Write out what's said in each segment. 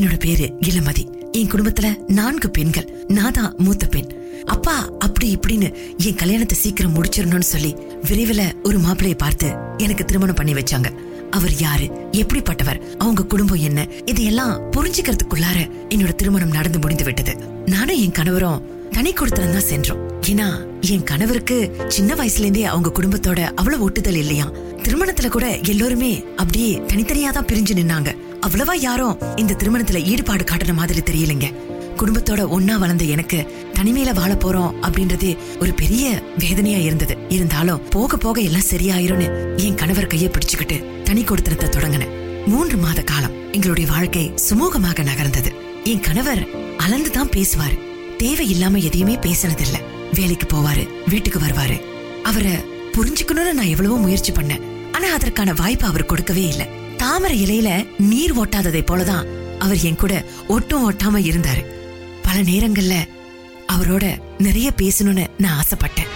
என்னோட பேரு இளமதி. என் குடும்பத்துல நான்கு பெண்கள். நான் தான் மூத்த பெண். அப்பா அப்படி இப்படின்னு என் கல்யாணத்தை சீக்கிரம் முடிச்சிடணும்னு சொல்லி விரைவில் ஒரு மாப்பிள்ளையை பார்த்து எனக்கு திருமணம் பண்ணி வச்சாங்க. அவர் யாரு? எப்படிப்பட்டவர்? அவங்க குடும்பம் என்ன? இதையெல்லாம் புரிஞ்சுக்கிறதுக்குள்ளார என்னோட திருமணம் நடந்து முடிந்து விட்டது. நானும் என் கணவரும் தனி கொடுத்தனம் தான் சென்றோம். ஏன்னா என் கணவருக்கு சின்ன வயசுல இருந்தே அவங்க குடும்பத்தோட அவ்வளவு ஒட்டுதல் இல்லையா திருமணத்துல கூட எல்லோருமே அப்படியே தனித்தனியா தான் பிரிஞ்சு நின்னாங்க. அவ்வளவா யாரும் இந்த திருமணத்துல ஈடுபாடு காட்டுன மாதிரி தெரியலங்க. குடும்பத்தோட ஒன்னா வளர்ந்த எனக்கு தனிமையில வாழ போறோம் அப்படின்றது ஒரு பெரிய வேதனையா இருந்தது. இருந்தாலும் போக போக எல்லாம் சரியாயிரும்னு என் கணவர் கையை பிடிச்சுக்கிட்டு தனி கொடுத்தனத்தை தொடங்கினேன். மூன்று மாத காலம் எங்களுடைய வாழ்க்கை சுமூகமாக நகர்ந்தது. என் கணவர் அலந்து தான் பேசுவாரு. தேவையில்லாம எதையுமே பேசினதில்ல. வேலைக்கு போவாரு வீட்டுக்கு வருவாரு. அவரை புரிஞ்சுக்கணும்னு நான் எவ்வளவோ முயற்சி பண்ணேன். ஆனா அதற்கான வாய்ப்பு அவர் கொடுக்கவே இல்ல. தாமரை இலையில நீர் ஓட்டாததை போலதான் அவர் என் கூட ஒட்டும் ஓட்டாம இருந்தாரு. பல நேரங்கள்ல அவரோட நிறைய பேசணும்னு நான் ஆசைப்பட்டேன்.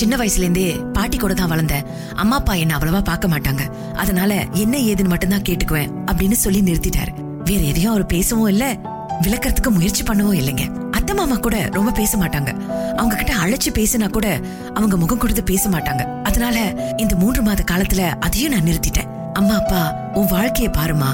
சின்ன வயசுல இருந்தே பாட்டி கூட தான் வளர்ந்தேன் அம்மா அப்பா என்ன அவ்வளவா பார்க்க மாட்டாங்க. அதனால என்ன ஏதுன்னு மட்டும்தான் கேட்டுக்குவேன் அப்படின்னு சொல்லி நிறுத்திட்டாரு. வேற எதையும் அவர் பேசவும் இல்ல விளக்கறதுக்கு முயற்சி பண்ணவும் இல்லைங்க. அத்தை மாமா கூட ரொம்ப பேச மாட்டாங்க. அவங்க கிட்ட அழைச்சு பேசினா கூட அவங்க முகம் கொடுத்து பேச மாட்டாங்க. அதனால இந்த மூன்று மாத காலத்துல அதையும் நான் நிறுத்திட்டேன். அம்மா அப்பா உன் வாழ்க்கைய பாருமா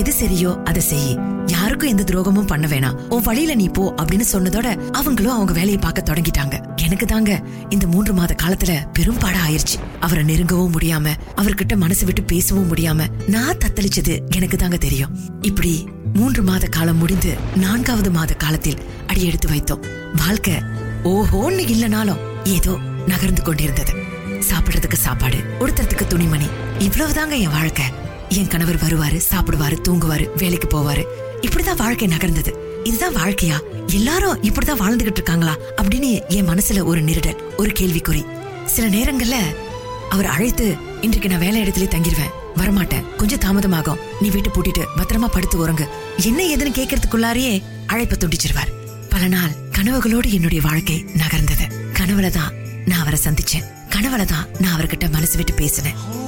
எது சரியோ அதை செய். யாருக்கும் எந்த துரோகமும் பண்ண வேணாம். உன் வழியில நீ போ அப்படின்னு சொன்னதோட அவங்களும் அவங்க வேலையை பார்க்க தொடங்கிட்டாங்க. எனக்கு தாங்க இந்த மூன்று மாத காலத்துல பெரும் பாடம் ஆயிருச்சு. அவரை நெருங்கவும் முடியாம அவர்கிட்ட மனசு விட்டு பேசவும் முடியாம நான் தத்தளிச்சது எனக்கு தாங்க தெரியும். இப்படி மூன்று மாத காலம் முடிந்து நான்காவது மாத காலத்தில் அடி எடுத்து வைத்தோம். வாழ்க்கை ஓஹோன்னு இல்லனாலும் ஏதோ நகர்ந்து கொண்டிருந்தது. சாப்பிடுறதுக்கு சாப்பாடு உடுத்துறதுக்கு துணிமணி இவ்வளவுதாங்க என் வாழ்க்கை. என் கணவர் வருவாரு சாப்பிடுவாரு தூங்குவாரு வேலைக்கு போவாரு. இப்படிதான் வாழ்க்கை நகர்ந்தது. இதுதான் வாழ்க்கையா? எல்லாரும் இப்படிதான் வாழ்ந்துகிட்டு இருக்காங்களா? அப்படின்னு என் மனசுல ஒரு நிருடல் ஒரு கேள்விக்குறி. சில நேரங்கள்ல அவர் அழைத்து இன்றைக்கு நான் வேலை இடத்துல தங்கிருவேன். வரமாட்டேன். கொஞ்சம் தாமதமாகும். நீ வீட்டு பூட்டிட்டு பத்திரமா படுத்து உறங்கு. என்ன ஏதுன்னு கேட்கறதுக்குள்ளாரியே அழைப்ப துண்டிச்சிருவார். பல நாள் கனவுகளோடு என்னுடைய வாழ்க்கை நகர்ந்தது. கனவுல தான் நான் அவரை சந்திச்சேன். கனவுல தான் நான் அவர்கிட்ட மனசு விட்டு பேசினேன்.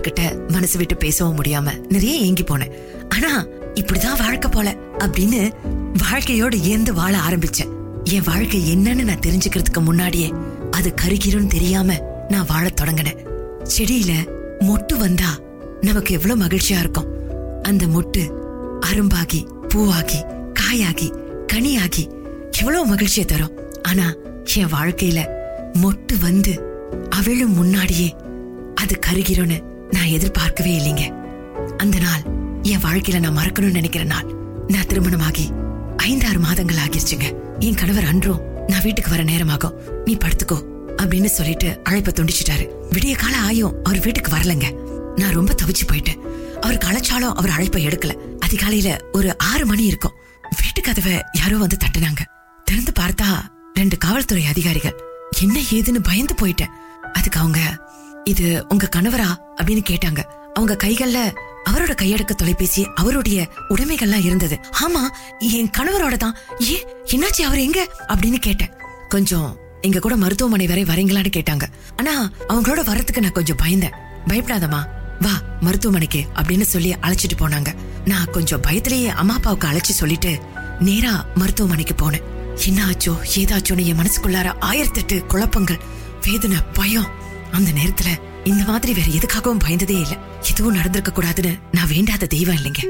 அவர்கிட்ட மனசு விட்டு பேசவும் முடியாம நிறைய ஏங்கி போனேன். ஆனா இப்படிதான் வாழ்க்கை போல அப்படின்னு வாழ்க்கையோட ஏந்து வாழ ஆரம்பிச்சேன். என் வாழ்க்கை என்னன்னு நான் தெரிஞ்சுக்கிறதுக்கு முன்னாடியே அது கருகிரும் தெரியாம நான் வாழத் தொடங்கினேன். செடியில மொட்டு வந்தா நமக்கு எவ்வளவு மகிழ்ச்சியா இருக்கும். அந்த மொட்டு அரும்பாகி பூவாகி காயாகி கனியாகி எவ்வளவு மகிழ்ச்சியை தரும். ஆனா என் வாழ்க்கையில மொட்டு வந்து அவளும் முன்னாடியே அது கருகிறோன்னு நான் எதிர்பார்க்கவே இல்லைங்க. அந்த நாள் என் வாழ்க்கையில நான் மறக்கணும்னு நினைக்கிற நாள். நான் திருமணமாகி ஐந்தாறு மாதங்கள் ஆகிருச்சுங்க. என் கணவர் அன்றும் நான் வீட்டுக்கு வர நேரமாகும். நீ படுத்துக்கோ அப்படின்னு சொல்லிட்டு அழைப்ப துண்டிச்சிட்டாரு. விடிய கால ஆயும் அவர் வீட்டுக்கு வரலங்க. நான் ரொம்ப தவிச்சு போயிட்டேன். அவருக்கு அழைச்சாலும் அவர் அழைப்பை எடுக்கல. அதிகாலையில ஒரு ஆறு மணி இருக்கும். வீட்டு கதவை யாரோ வந்து தட்டுனாங்க. திறந்து பார்த்தா ரெண்டு காவல்துறை அதிகாரிகள். என்ன ஏதுன்னு பயந்து போயிட்டேன். அதுக்கு அவங்க இது உங்க கணவரா அப்படின்னு கேட்டாங்க. அவங்க கைகள்ல அவரோட கையடக்க தொலைபேசி அவருடைய உடைமைகள்லாம் இருந்தது. ஆமா என் கணவரோட தான் ஏ என்னாச்சு அவர் எங்க? அப்படின்னு கேட்டேன். கொஞ்சம் எங்க கூட மருத்துவமனை வரை வரீங்களான்னு கேட்டாங்க. ஆனா அவங்களோட வர்றதுக்கு நான் கொஞ்சம் பயந்தேன். பயப்படாதம்மா. வா மருத்துவமனைக்கு அப்படின்னு சொல்லி அழைச்சிட்டு போனாங்க. நான் கொஞ்சம் பயத்திலேயே அம்மா அப்பாவுக்கு அழைச்சு சொல்லிட்டு நேரா மருத்துவமனைக்கு போனேன். என்ன ஆச்சோ ஏதாச்சோன்னு என் மனசுக்குள்ளார ஆயிரத்தெட்டு குழப்பங்கள் வேதனை பயம். அந்த நேரத்துல இந்த மாதிரி வேற எதுக்காகவும் பயந்ததே இல்ல. எதுவும் நடந்திருக்க கூடாதுன்னு நான் வேண்டாத தெய்வம் இல்லைங்க.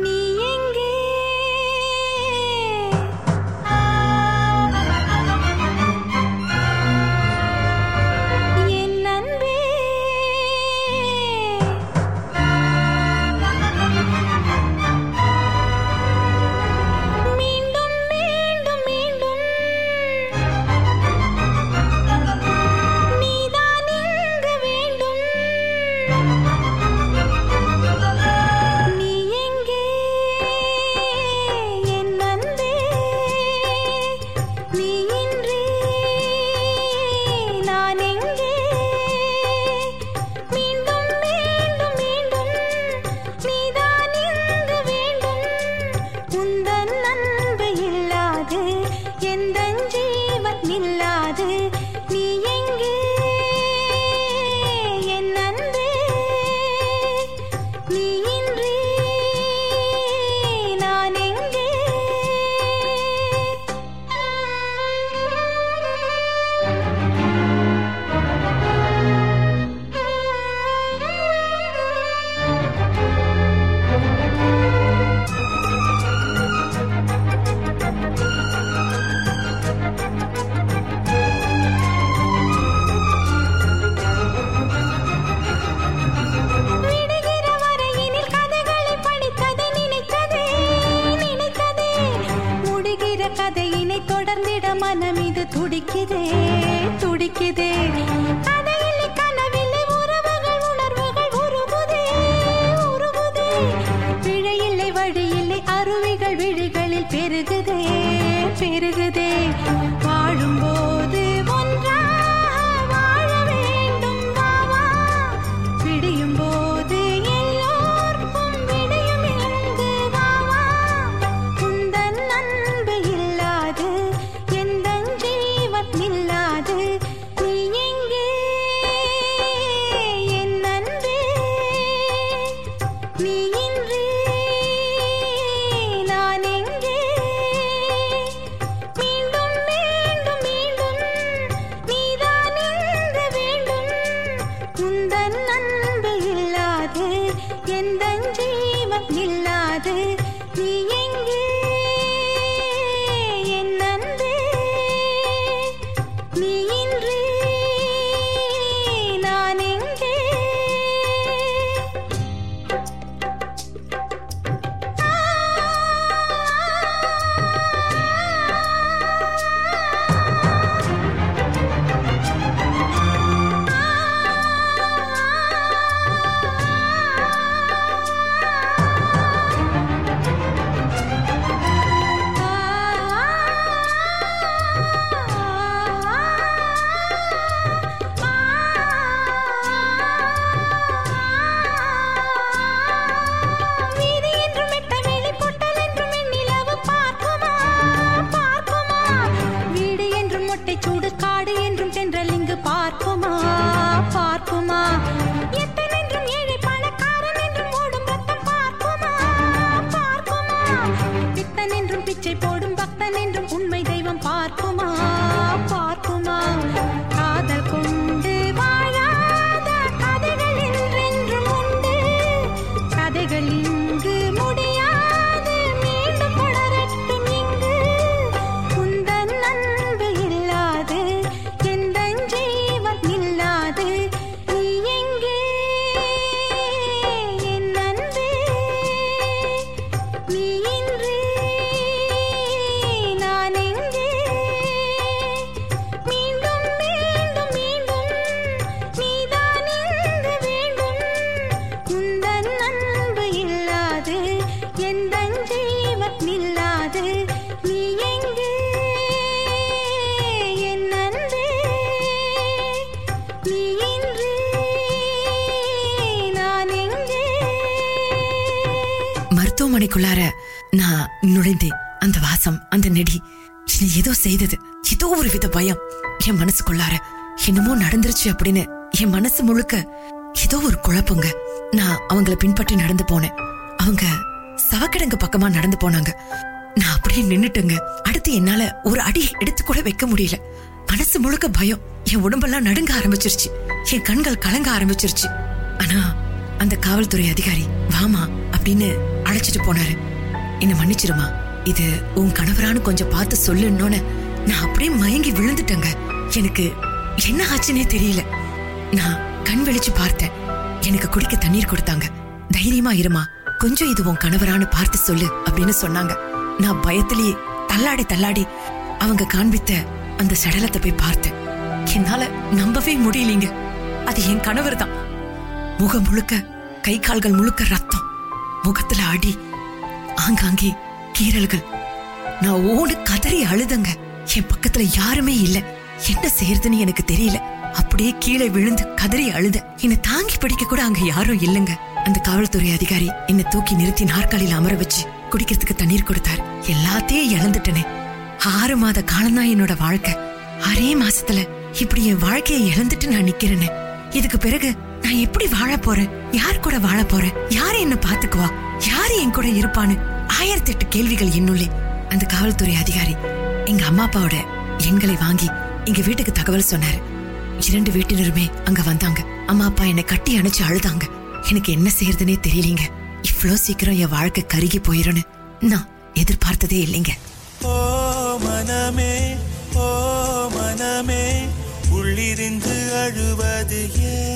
அவங்கள பின்பற்றி நடந்து போனேன். அவங்க சவக்கிடங்கு பக்கமா நடந்து போனாங்க. நான் அப்படியே நின்னுட்டேங்க. அடுத்து என்னால ஒரு அடி எடுத்து கூட வைக்க முடியல. மனசு முழுக்க பயம். என் உடம்பெல்லாம் நடுங்க ஆரம்பிச்சிருச்சு. என் கண்கள் கலங்க ஆரம்பிச்சிருச்சு. ஆனா அந்த காவல்துறை அதிகாரி வாமா அப்படின்னு அழைச்சிட்டு போனாரு. என்ன மன்னிச்சிருமா. இது உன் கணவரான்னு கொஞ்சம் பார்த்து சொல்லுன்னோன்னு நான் அப்படியே மயங்கி விழுந்துட்டேங்க. எனக்கு என்ன ஆச்சுன்னே தெரியல. நான் கண் வெளிச்சு பார்த்தேன். எனக்கு குடிக்க தண்ணீர் கொடுத்தாங்க. தைரியமா இருமா. கொஞ்சம் இது உன் கணவரான்னு பார்த்து சொல்லு அப்படின்னு சொன்னாங்க. நான் பயத்திலேயே தள்ளாடி தள்ளாடி அவங்க காண்பித்த அந்த சடலத்தை போய் பார்த்தேன். என்னால நம்பவே முடியலீங்க. அது என் கணவர் தான் முகம் முழுக்க கை கால்கள் முழுக்க ரத்தம். முகத்துல அடி ஆங்காங்கே கீறல்கள். நான் ஓடு கதறி அழுதங்க. என் பக்கத்துல யாருமே இல்ல. என்ன செய்யறதுன்னு எனக்கு தெரியல. அப்படியே கீழே விழுந்து கதறி அழுத என்னை தாங்கி பிடிக்க கூட அங்க யாரும் இல்லைங்க. அந்த காவல்துறை அதிகாரி என்னை தூக்கி நிறுத்தி நாற்காலியில் அமர வச்சு குடிக்கிறதுக்கு தண்ணீர் கொடுத்தார். எல்லாத்தையும் இழந்துட்டனே. ஆறு மாத காலம்தான் என்னோட வாழ்க்கை. அரே மாசத்துல இப்படி என் வாழ்க்கையை இழந்துட்டு நான் நிக்கிறேன்னு இதுக்கு பிறகு நான் எப்படி வாழ போறேன்? யார் கூட வாழ போறேன்? யாரு என்ன பாத்துக்குவா யாரு என் கூட இருப்பான்னு ஆயிரத்தி எட்டு கேள்விகள் என்னுள்ளே அந்த காவல்துறை அதிகாரி எங்க அம்மா அப்பாவோட எண்களை வாங்கி எங்க வீட்டுக்கு தகவல் சொன்னாரு. இரண்டு வீட்டினருமே அங்க வந்தாங்க. அம்மா அப்பா என்னை கட்டி அணைச்சு அழுதாங்க. எனக்கு என்ன செய்யறதுனே தெரியலீங்க. இவ்வளோ சீக்கிரம் என் வாழ்க்கை கருகி போயிரும்னு நான் எதிர்பார்த்ததே இல்லைங்க. ஓ மனமே ஓ மனமே உள்ளிருந்து அழுவது ஏன்?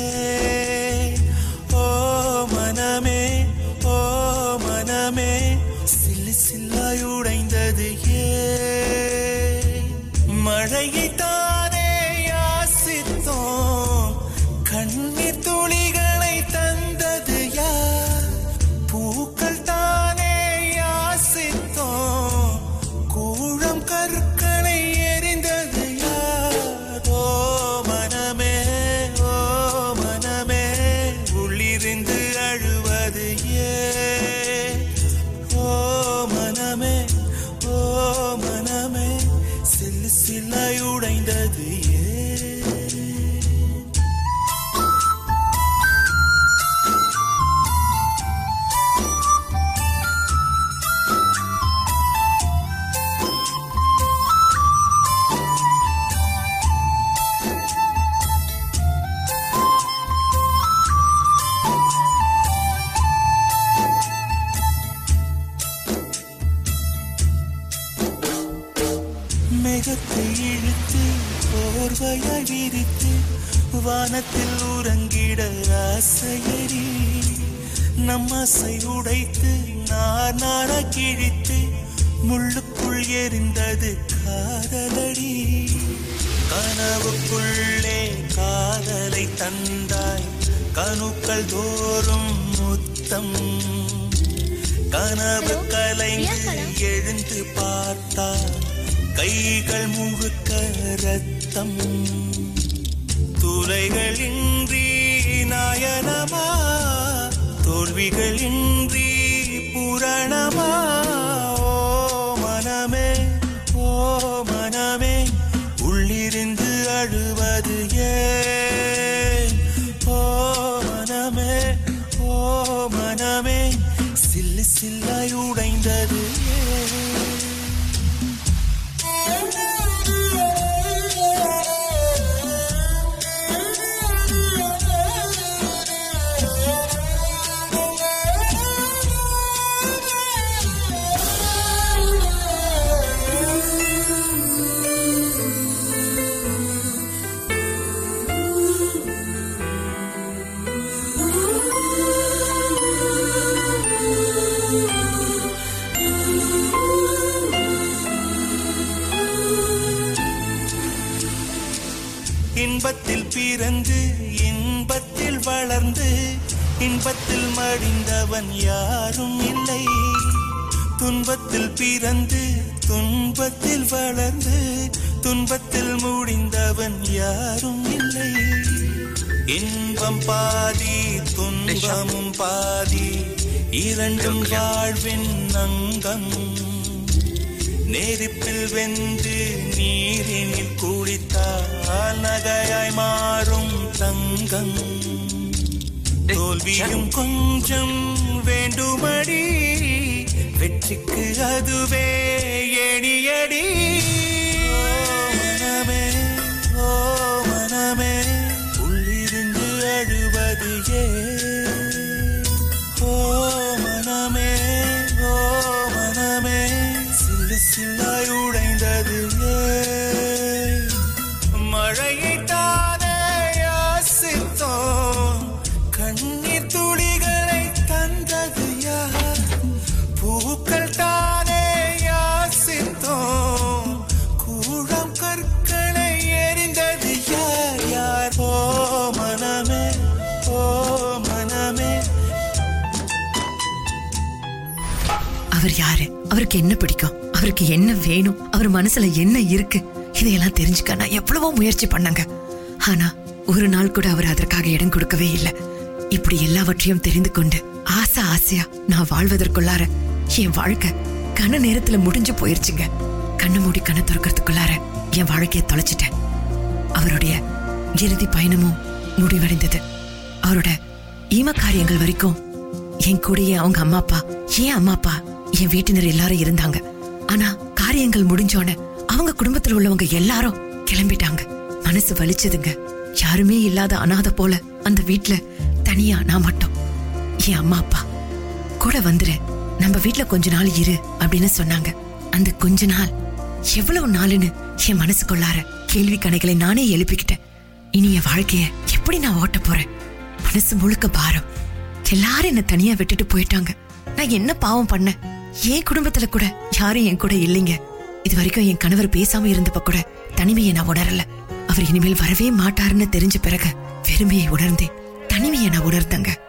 மனத்தில் உறங்கிட ஆசையடி. நம் ஆசை உடைத்து நான் நார கிழித்து முள்ளுக்குள் எரிந்தது காதலடி. கனவுக்குள்ளே காதலை தந்தாய் கணுக்கள் தோறும் முத்தம். கனவு கலைந்து எழுந்து பார்த்தால் கைகள் முழுக்க ரத்தம் துளைகளின்றி நாயனமா தோல்விகளின்றி பூரணமா. நான் யாரும் இல்லை. துன்பத்தில் பிறந்து துன்பத்தில் வளர்ந்து துன்பத்தில் முடிந்தவன் யாரும் இல்லை. இன்பம் பாதி துன்பமும் பாதி இரண்டும் வாழ்வின் அங்கம். நெருப்பில் வெந்து நீரினில் குளித்தால் நகையாய் மாறும் தங்கம். தோல்வியும் கொஞ்சம் வேண்டுமடி. வெற்றிக்கு அதுவே எடியடி அவருக்கு என்ன பிடிக்கும்? அவருக்கு என்ன வேணும்? அவர் மனசுல என்ன இருக்கு? இதையெல்லாம் தெரிஞ்சுக்க நான் எவ்வளவோ முயற்சி பண்ணங்க. ஆனா ஒரு நாள் கூட அவர் அதற்காக இடம் கொடுக்கவே இல்லை. இப்படி எல்லாவற்றையும் தெரிந்து கொண்டு ஆசை ஆசையா நான் வாழ்வதற்குள்ளார என் வாழ்க்கை கன நேரத்துல முடிஞ்சு போயிருச்சுங்க. கண்ணு மூடி கண்ணை திறக்கிறதுக்குள்ளார என் வாழ்க்கையை தொலைச்சிட்டேன். அவருடைய இறுதி பயணமும் முடிவடைந்தது. அவரோட ஈம காரியங்கள் வரைக்கும் என் கூடயே அவங்க அம்மா அப்பா ஏன் அம்மா அப்பா என் வீட்டினர் எல்லாரும் இருந்தாங்க. ஆனா காரியங்கள் முடிஞ்சோன்னு அவங்க குடும்பத்துல உள்ளவங்க எல்லாரும் கிளம்பிட்டாங்க. மனசு வலிச்சதுங்க. யாருமே இல்லாத அனாதை போல அந்த வீட்டுல தனியா நான் மட்டும். என் அம்மா அப்பா கூட வந்துரு. நம்ம வீட்டுல கொஞ்ச நாள் இரு அப்படின்னு சொன்னாங்க. அந்த கொஞ்ச நாள் எவ்வளவு நாளுன்னு என் மனசுக்குள்ளார கேள்வி கணைகளை நானே எழுப்பிக்கிட்டேன். இனி என் வாழ்க்கைய எப்படி நான் ஓட்ட போறேன்? மனசு முழுக்க பாரம். எல்லாரும் என்ன தனியா விட்டுட்டு போயிட்டாங்க. நான் என்ன பாவம் பண்ணேன்? என் குடும்பத்துல கூட யாரும் என் கூட இல்லைங்க. இது வரைக்கும் என் கணவர் பேசாம இருந்தப்ப கூட தனிமையை நான் உணரல. அவர் இனிமேல் வரவே மாட்டாருன்னு தெரிஞ்ச பிறகு வெறுமையை உணர்ந்தேன். தனிமையை நான் உணர்ந்தங்க.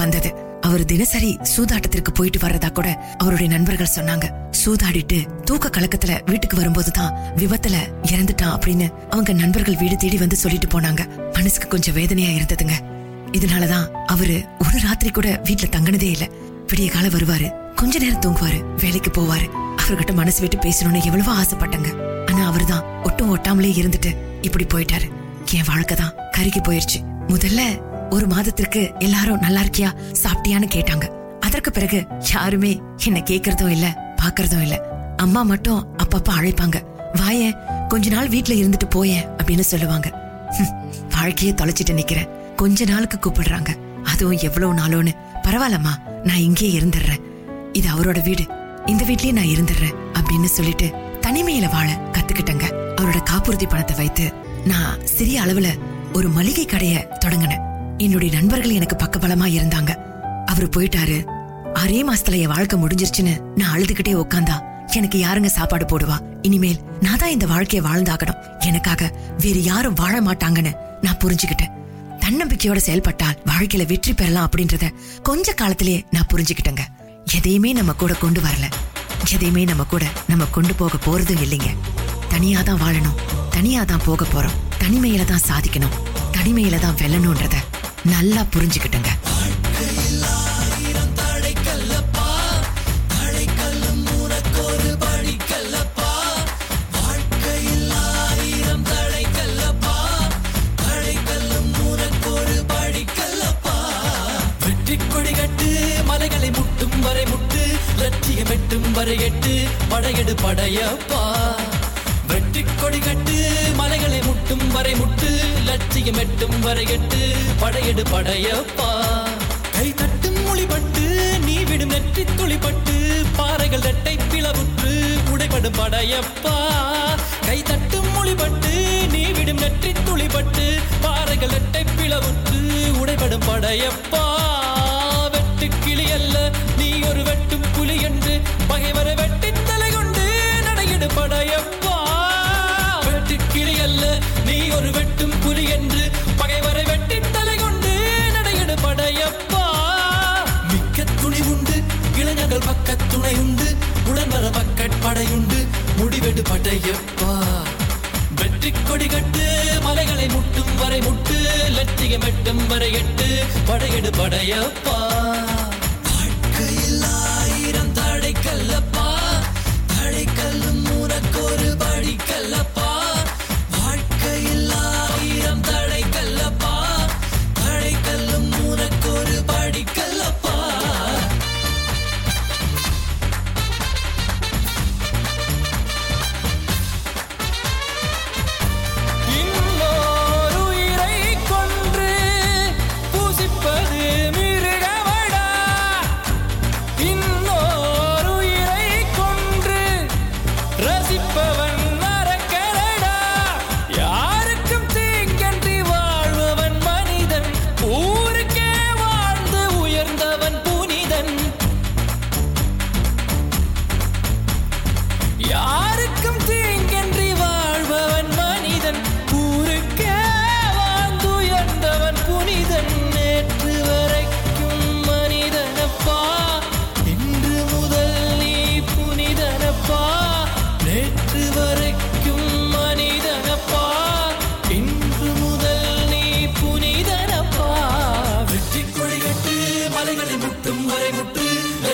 வந்தது. அவர் தினசரி சூதாட்டத்திற்கு போயிட்டு வர்றதா கூட அவருடைய நண்பர்கள் சொன்னாங்க. சூதாடிட்டு தூக்க கலக்கத்துல வீட்டுக்கு வரும்போதுதான் விபத்துல இறந்துட்டான் அப்படின்னு அவங்க நண்பர்கள் வீடு தேடி வந்து சொல்லிட்டு போனாங்க. மனசுக்கு கொஞ்சம் வேதனையா இருந்ததுங்க. இதனாலதான் அவரு ஒரு ராத்திரி கூட வீட்டுல தங்கினதே இல்ல. விடிய கால வருவாரு. கொஞ்ச நேரம் தூங்குவாரு. வேலைக்கு போவாரு. அவர்கிட்ட மனசு விட்டு பேசணும்னு எவ்வளவோ ஆசைப்பட்டங்க. ஆனா அவர்தான் ஒட்டும் ஒட்டாமலே இருந்துட்டு இப்படி போயிட்டாரு. என் வாழ்க்கை தான் கருகி போயிருச்சு. முதல்ல ஒரு மாதத்திற்கு எல்லாரும் நல்லா இருக்கியா? சாப்பிட்டியான்னு கேட்டாங்க. அதற்கு பிறகு யாருமே என்ன கேக்குறதும் இல்ல பாக்குறதும் இல்ல. அம்மா மட்டும் அப்பப்ப அழைப்பாங்க. வாய கொஞ்ச நாள் வீட்டுல இருந்துட்டு போய அப்படின்னு சொல்லுவாங்க. ஹம், வாழ்க்கையே தொலைச்சிட்டு நிக்கிறேன். கொஞ்ச நாளுக்கு கூப்பிடுறாங்க. அதுவும் எவ்வளவு நாளோன்னு. பரவாயில்லம்மா நான் இங்கேயே இருந்துடுறேன். இது அவரோட வீடு. இந்த வீட்லயே நான் இருந்துடுறேன் அப்படின்னு சொல்லிட்டு தனிமையில வாழ கத்துக்கிட்டேங்க. அவரோட காப்புறுதி பணத்தை வைத்து நான் சிறிய அளவுல ஒரு மளிகை கடைய தொடங்கினேன். என்னுடைய நண்பர்கள் எனக்கு பக்கபலமா இருந்தாங்க. அவரு போயிட்டாரு. ஆறே மாசத்துல என் வாழ்க்கை முடிஞ்சிருச்சுன்னு நான் அழுதுகிட்டே உக்காந்தா எனக்கு யாருங்க சாப்பாடு போடுவா? இனிமேல் நான் தான் இந்த வாழ்க்கைய வாழ்ந்தாகணும். எனக்காக வேறு யாரும் வாழ மாட்டாங்கன்னு நான் புரிஞ்சுக்கிட்டேன் தன்னம்பிக்கையோட செயல்பட்டால் வாழ்க்கையில வெற்றி பெறலாம் அப்படின்றத கொஞ்ச காலத்திலேயே நான் புரிஞ்சுக்கிட்டேங்க எதையுமே நம்ம கூட கொண்டு வரல. எதையுமே நம்ம கூட நம்ம கொண்டு போக போறதும் இல்லைங்க. தனியா தான் வாழணும். தனியா தான் போக போறோம். தனிமையில தான் சாதிக்கணும். தனிமையில தான் வெல்லணும்ன்றத நல்லா புரிஞ்சுக்கிட்டேங்க. கொடி கட்டு மலைகளை முட்டும் வரை முட்டு லட்சியம் வெட்டும் வரை எட்டு படையெடு படையப்பா. வெற்றி கொடி கட்டு மலைகளை முட்டும் வரை முட்டு லட்சியம் எட்டும் வரை எட்டு. படையெடு படையப்பா. கை தட்டும் மொழிபட்டு நீ விடும் நெற்றி துளிப்பட்டு பாறைகள் ரெட்டை பிளவுற்று உடைபடும் படையப்பா. கை தட்டும் மொழிபட்டு நீ விடும் நெற்றி துளிப்பட்டு பாறைகள் ரெட்டை பிளவுற்று உடைபடும் படையப்பா. முடிவெடு படையப்பா. வெற்றி கொடி கட்டு மலைகளை முட்டும் வரை முட்டு லட்சியம் எட்டும் வரை எட்டு படையெடு படையப்பா.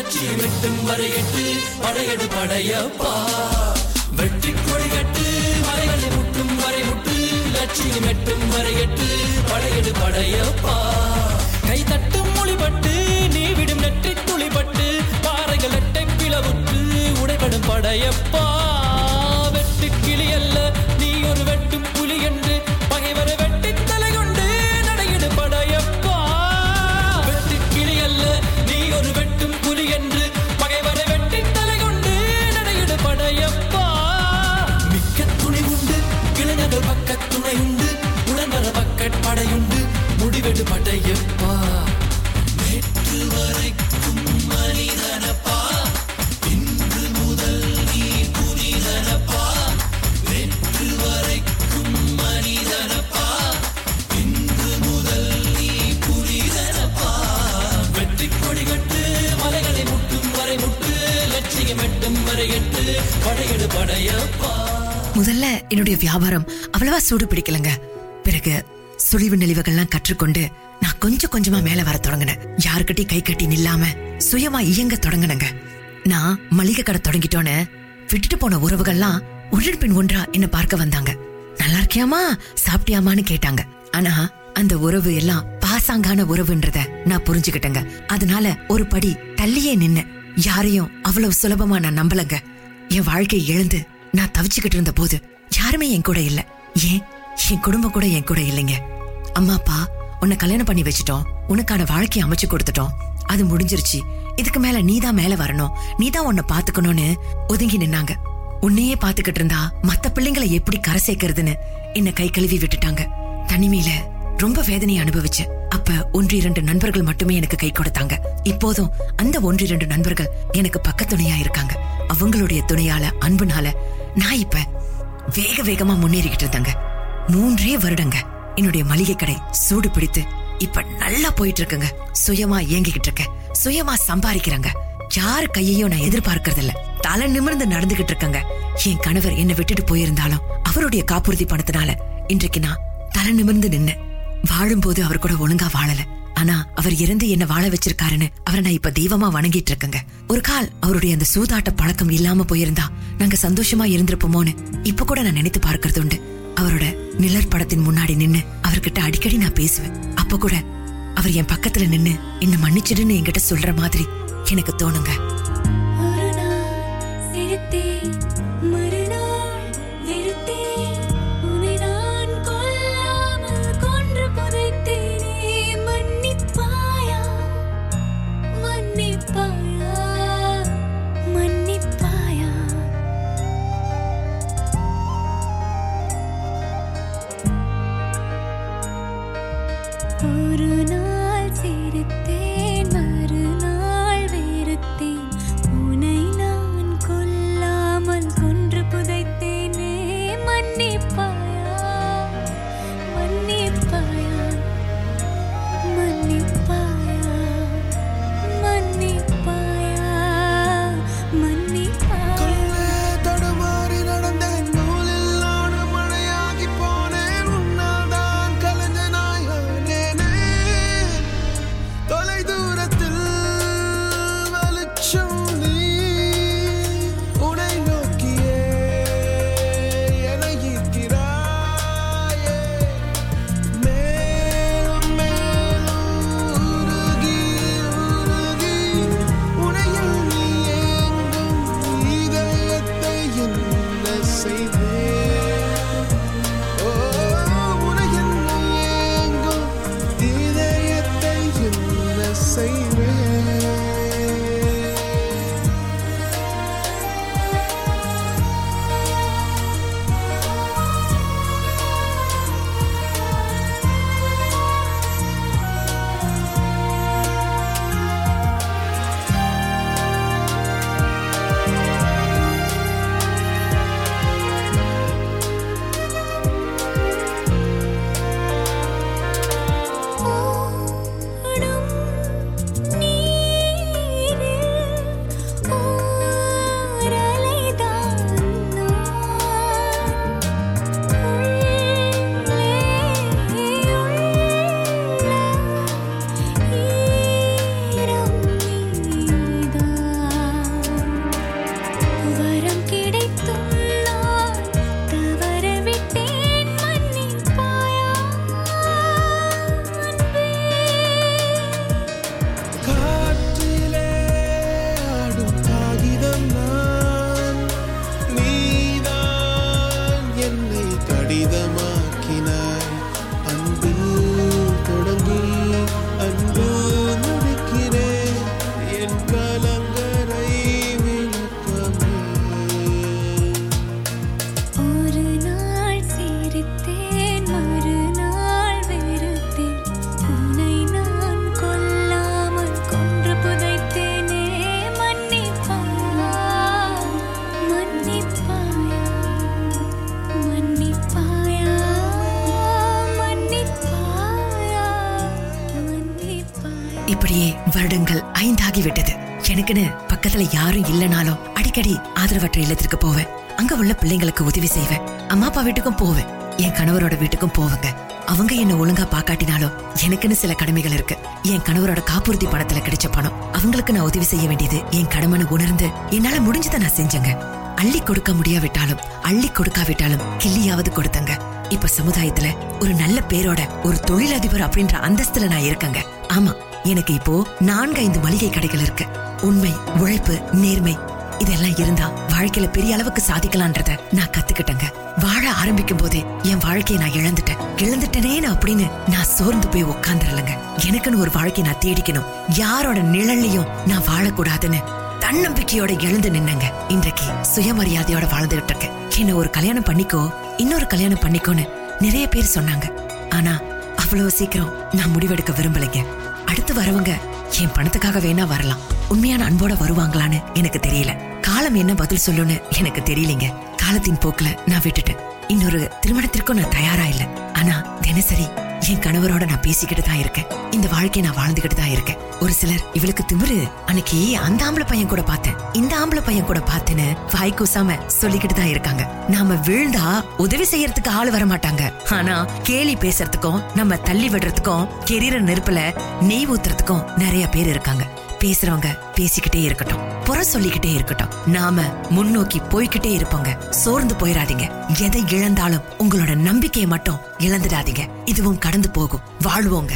லட்சியம் எட்டும் வரையட்டு படையடு படையப்பா. வெற்றி கொடிகட்டு மலைகளை முட்டும் வரை முட்டு லட்சியம் எட்டும் வரையட்டு படையடு படையப்பா. கை தட்டும் மொழிபட்டு நீ விடும் நெற்றி துளிபட்டு பாறைகள் எட்டை பிளவுற்று உடைபடும் படையப்பா. வெட்டு கிளி அல்ல படையப்பா நேற்று வரைக்கும் மனிதனப்பா. இன்று முதல் நீ புனிதனப்பா. நேற்று வரைக்கும் மனிதனப்பா. இன்று முதல் நீ புனிதனப்பா. வெற்றி கொடிகட்டு மலைகளை முட்டும் வரை முட்டு லட்சியம் எட்டும் வரை எட்டு படையெடு படையப்பா. முதல்ல என்னுடைய வியாபாரம் அவ்வளவா சூடு பிடிக்கலங்க. பிறகு சுழிவு நெளிவுகள்லாம் கற்றுக்கொண்டு நான் கொஞ்சம் கொஞ்சமா மேல வர தொடங்கினேன். யாருக்கிட்டையும் கை கட்டி நில்லாம சுயமா இயங்க தொடங்கினங்க. நான் மளிகை கடை தொடங்கிட்டோன்னு விட்டுட்டு போன உறவுகள்லாம் ஒன்றன் பின் ஒன்றா என்ன பார்க்க வந்தாங்க. நல்லா இருக்கியாமா சாப்பிட்டியாமான்னு கேட்டாங்க. ஆனா அந்த உறவு எல்லாம் பாசாங்கான உறவுன்றத நான் புரிஞ்சுக்கிட்டேங்க. அதனால ஒரு படி தள்ளியே நின்னு யாரையும் அவ்வளவு சுலபமா நான் நம்பலங்க. என் வாழ்க்கை எழுந்து நான் தவிச்சுக்கிட்டு இருந்த போது யாருமே என் கூட இல்ல. ஏன்? என் குடும்பம் கூட என் கூட இல்லைங்க. அம்மா அப்பா உன்னை கல்யாணம் பண்ணி வச்சுட்டோம். உனக்கான வாழ்க்கையை அமைச்சு கொடுத்துட்டோம். அது முடிஞ்சிருச்சு. இதுக்கு மேல நீதான் மேல வரணும். நீதான் உன்னை பாத்துக்கணும்னு ஒதுங்கி நின்னாங்க. உன்னையே பாத்துக்கிட்டு இருந்தா மத்த பிள்ளைங்களை எப்படி கரை சேர்க்கறதுன்னு என்ன கை கழுவி விட்டுட்டாங்க. தனிமையில ரொம்ப வேதனையை அனுபவிச்சேன் அப்ப ஒன்று இரண்டு நண்பர்கள் மட்டுமே எனக்கு கை கொடுத்தாங்க. இப்போதும் அந்த ஒன்று இரண்டு நண்பர்கள் எனக்கு பக்கத்துணையா இருக்காங்க. அவங்களுடைய துணையால அன்புனால நான் இப்ப வேக வேகமா முன்னேறிக்கிட்டு இருந்தாங்க. மூன்றே வருடங்க. என்னுடைய மளிகை கடை சூடு பிடித்து இப்ப நல்லா போயிட்டு இருக்குங்க சுயமா இயங்கிக்கிட்டு இருக்கேன் சுயமா சம்பாதிக்கிறாங்க யார் கையையும் நான் எதிர்பார்க்கறது இல்ல தலை நிமிர்ந்து நடந்துகிட்டு இருக்கங்க என் கணவர் என்ன விட்டுட்டு போயிருந்தாலும் அவருடைய காப்புறுதி பணத்தினால இன்றைக்கு நான் தலை நிமிர்ந்து நின்னேன். வாழும்போது அவர் கூட ஒழுங்கா வாழல. ஆனா அவர் இறந்து என்ன வாழ வச்சிருக்காருன்னு அவரை நான் இப்ப தெய்வமா வணங்கிட்டு இருக்கேங்க ஒரு கால் அவருடைய அந்த சூதாட்ட பழக்கம் இல்லாம போயிருந்தா நாங்க சந்தோஷமா இருந்திருப்போமோன்னு இப்ப கூட நான் நினைத்து பார்க்கறது உண்டு. அவரோட நிழற் படத்தின் முன்னாடி நின்னு அவர்கிட்ட அடிக்கடி நான் பேசுவேன். அப்ப கூட அவர் என் பக்கத்துல நின்னு என்ன மன்னிச்சிடுன்னு என்கிட்ட சொல்ற மாதிரி எனக்கு தோணுங்க. வீட்டுக்கு போவேன். அங்க உள்ள பிள்ளைங்களுக்கு உதவி செய்வேன். அம்மா அப்பா வீட்டுக்கும் போவேன். என் கணவரோட வீட்டுக்கும் போவங்க. அவங்க என்ன ஒழுங்கா பாக்காட்டினாலும் எனக்குன்னு சில கடமைகள் இருக்கு. என் கணவரோட காப்புறுதி பணத்துல கிடைச்ச பணம். அவங்களுக்கு நான் உதவி செய்ய வேண்டியது என் கடமைன்னு உணர்ந்து என்னால முடிஞ்சதை நான் செஞ்சேங்க. அள்ளி கொடுக்க முடியாவிட்டாலும் அள்ளி கொடுக்காவிட்டாலும் கிள்ளியாவது கொடுத்தங்க. இப்ப சமுதாயத்துல ஒரு நல்ல பேரோட ஒரு தொழிலதிபர் அப்படின்ற அந்தஸ்துல நான் இருக்கேங்க. ஆமா எனக்கு இப்போ நான்கு ஐந்து மளிகை கடைகள் இருக்கு. உண்மை உழைப்பு நேர்மை இதெல்லாம் இருந்தா வாழ்க்கையில பெரிய அளவுக்கு சாதிக்கலான்றத நான் கத்துக்கிட்டேங்க. வாழ ஆரம்பிக்கும் போதே என் வாழ்க்கையை நான் இழந்துட்டேன். இழந்துட்டேனேன்னு அப்படின்னு நான் சோர்ந்து போய் உட்கார்ந்துடலங்க. எனக்குன்னு ஒரு வாழ்க்கையை நான் தேடிக்கணும். யாரோட நிழல்லையும் நான் வாழக்கூடாதுன்னு தன்னம்பிக்கையோட எழுந்து நின்னங்க. இன்றைக்கு சுயமரியாதையோட வாழ்ந்துகிட்டு இருக்கேன் என்ன ஒரு கல்யாணம் பண்ணிக்கோ இன்னொரு கல்யாணம் பண்ணிக்கோன்னு நிறைய பேர் சொன்னாங்க. ஆனா அவ்வளவு சீக்கிரம் நான் முடிவெடுக்க விரும்பலைங்க. அடுத்து வரவங்க என் பணத்துக்காக வேணா வரலாம். உண்மையான அன்போட வருவாங்களான்னு எனக்கு தெரியல. காலம் என்ன பதில் சொல்லுன்னு எனக்கு தெரியலங்க. காலத்தின் போக்குல நான் விட்டுட்டேன். இன்னொரு திருமணத்திற்கும் நான் தயாரா இல்ல. ஆனா தினசரி என் கணவரோட நான் பேசிக்கிட்டு தான் இருக்கேன். இந்த வாழ்க்கையை நான் வாழ்ந்துகிட்டு தான் இருக்கேன். ஒரு சிலர் இவளுக்கு திமிரு அன்னைக்கு அந்த ஆம்பளை பையன் கூட இந்த ஆம்பளை பையன் கூட பாத்துன்னு வாய் கூசாம சொல்லிக்கிட்டு தான் இருக்காங்க. நாம வீழ்ந்தா உதவி செய்யறதுக்கு ஆள் வர மாட்டாங்க. ஆனா கேலி பேசுறதுக்கும் நம்ம தள்ளி விடுறதுக்கும் கெரியற நெருப்புல நெய் ஊத்துறதுக்கும் நிறைய பேர் இருக்காங்க. பேசுறவங்க பேசிக்கிட்டே இருக்கட்டும் புற சொல்லிக்கிட்டே இருக்கட்டும். நாம முன்னோக்கி போய்கிட்டே இருப்போங்க. சோர்ந்து போயிடாதீங்க எதை இழந்தாலும் உங்களோட நம்பிக்கையை மட்டும் இழந்துடாதீங்க. இதுவும் கடந்து போகும். வாழ்வோங்க.